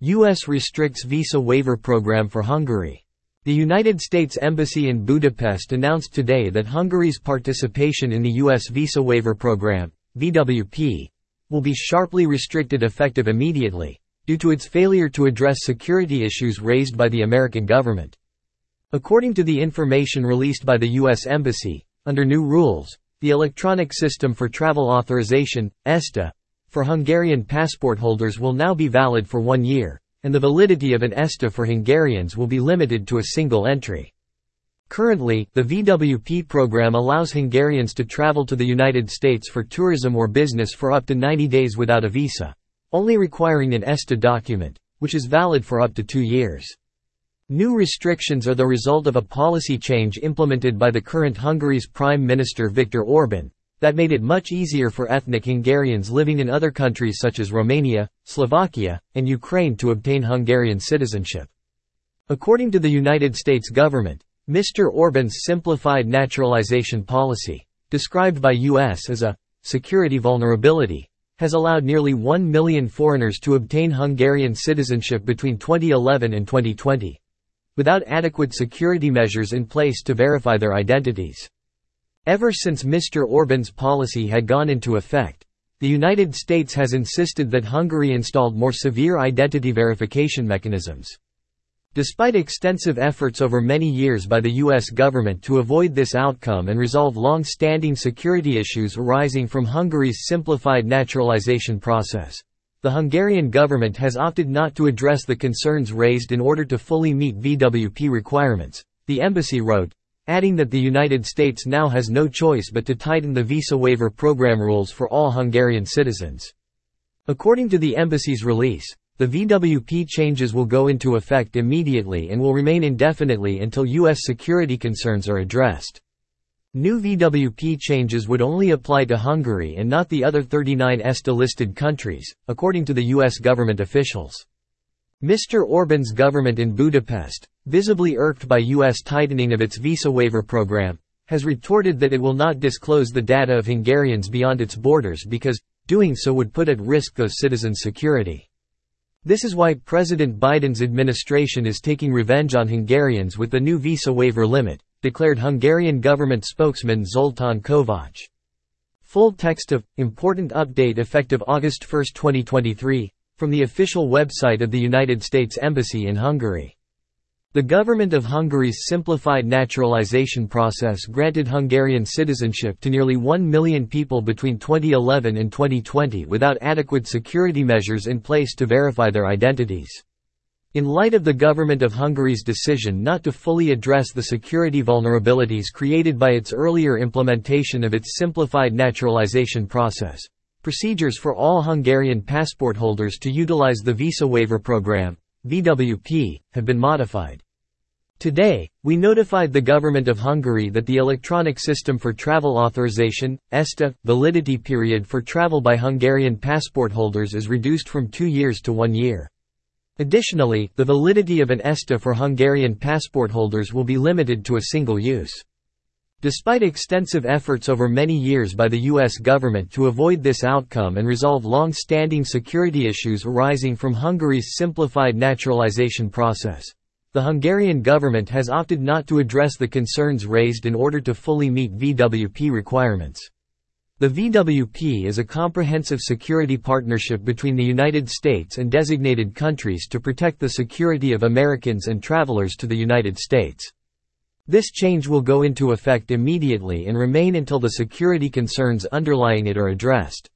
U.S. restricts visa waiver program for Hungary. The United States Embassy in Budapest announced today that Hungary's participation in the U.S. visa waiver program, VWP, will be sharply restricted effective immediately, due to its failure to address security issues raised by the American government. According to the information released by the U.S. Embassy, under new rules, the electronic system for travel authorization, ESTA, for Hungarian passport holders will now be valid for one year, and the validity of an ESTA for Hungarians will be limited to a single entry. Currently, the VWP program allows Hungarians to travel to the United States for tourism or business for up to 90 days without a visa, only requiring an ESTA document, which is valid for up to two years. New restrictions are the result of a policy change implemented by the current Hungary's Prime Minister Viktor Orban, that made it much easier for ethnic Hungarians living in other countries such as Romania, Slovakia, and Ukraine to obtain Hungarian citizenship. According to the United States government, Mr. Orban's simplified naturalization policy, described by U.S. as a security vulnerability, has allowed nearly 1 million foreigners to obtain Hungarian citizenship between 2011 and 2020, without adequate security measures in place to verify their identities. Ever since Mr. Orban's policy had gone into effect, the United States has insisted that Hungary installed more severe identity verification mechanisms. Despite extensive efforts over many years by the U.S. government to avoid this outcome and resolve long-standing security issues arising from Hungary's simplified naturalization process, the Hungarian government has opted not to address the concerns raised in order to fully meet VWP requirements, the embassy wrote, adding that the United States now has no choice but to tighten the visa waiver program rules for all Hungarian citizens. According to the embassy's release, the VWP changes will go into effect immediately and will remain indefinitely until U.S. security concerns are addressed. New VWP changes would only apply to Hungary and not the other 39 ESTA-listed countries, according to the U.S. government officials. Mr. Orban's government in Budapest, visibly irked by U.S. tightening of its visa waiver program, has retorted that it will not disclose the data of Hungarians beyond its borders because, doing so would put at risk those citizens' security. This is why President Biden's administration is taking revenge on Hungarians with the new visa waiver limit, declared Hungarian government spokesman Zoltán Kovács. Full text of Important Update effective August 1, 2023, from the official website of the United States Embassy in Hungary. The government of Hungary's simplified naturalization process granted Hungarian citizenship to nearly 1 million people between 2011 and 2020 without adequate security measures in place to verify their identities. In light of the government of Hungary's decision not to fully address the security vulnerabilities created by its earlier implementation of its simplified naturalization process, Procedures for all Hungarian passport holders to utilize the Visa Waiver Program VWP, have been modified. Today, we notified the government of Hungary that the electronic system for travel authorization, ESTA, validity period for travel by Hungarian passport holders is reduced from two years to one year. Additionally, the validity of an ESTA for Hungarian passport holders will be limited to a single use. Despite extensive efforts over many years by the U.S. government to avoid this outcome and resolve long-standing security issues arising from Hungary's simplified naturalization process, the Hungarian government has opted not to address the concerns raised in order to fully meet VWP requirements. The VWP is a comprehensive security partnership between the United States and designated countries to protect the security of Americans and travelers to the United States. This change will go into effect immediately and remain until the security concerns underlying it are addressed.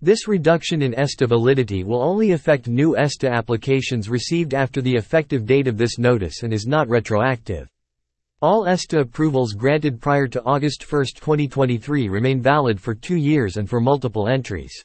This reduction in ESTA validity will only affect new ESTA applications received after the effective date of this notice and is not retroactive. All ESTA approvals granted prior to August 1, 2023 remain valid for two years and for multiple entries.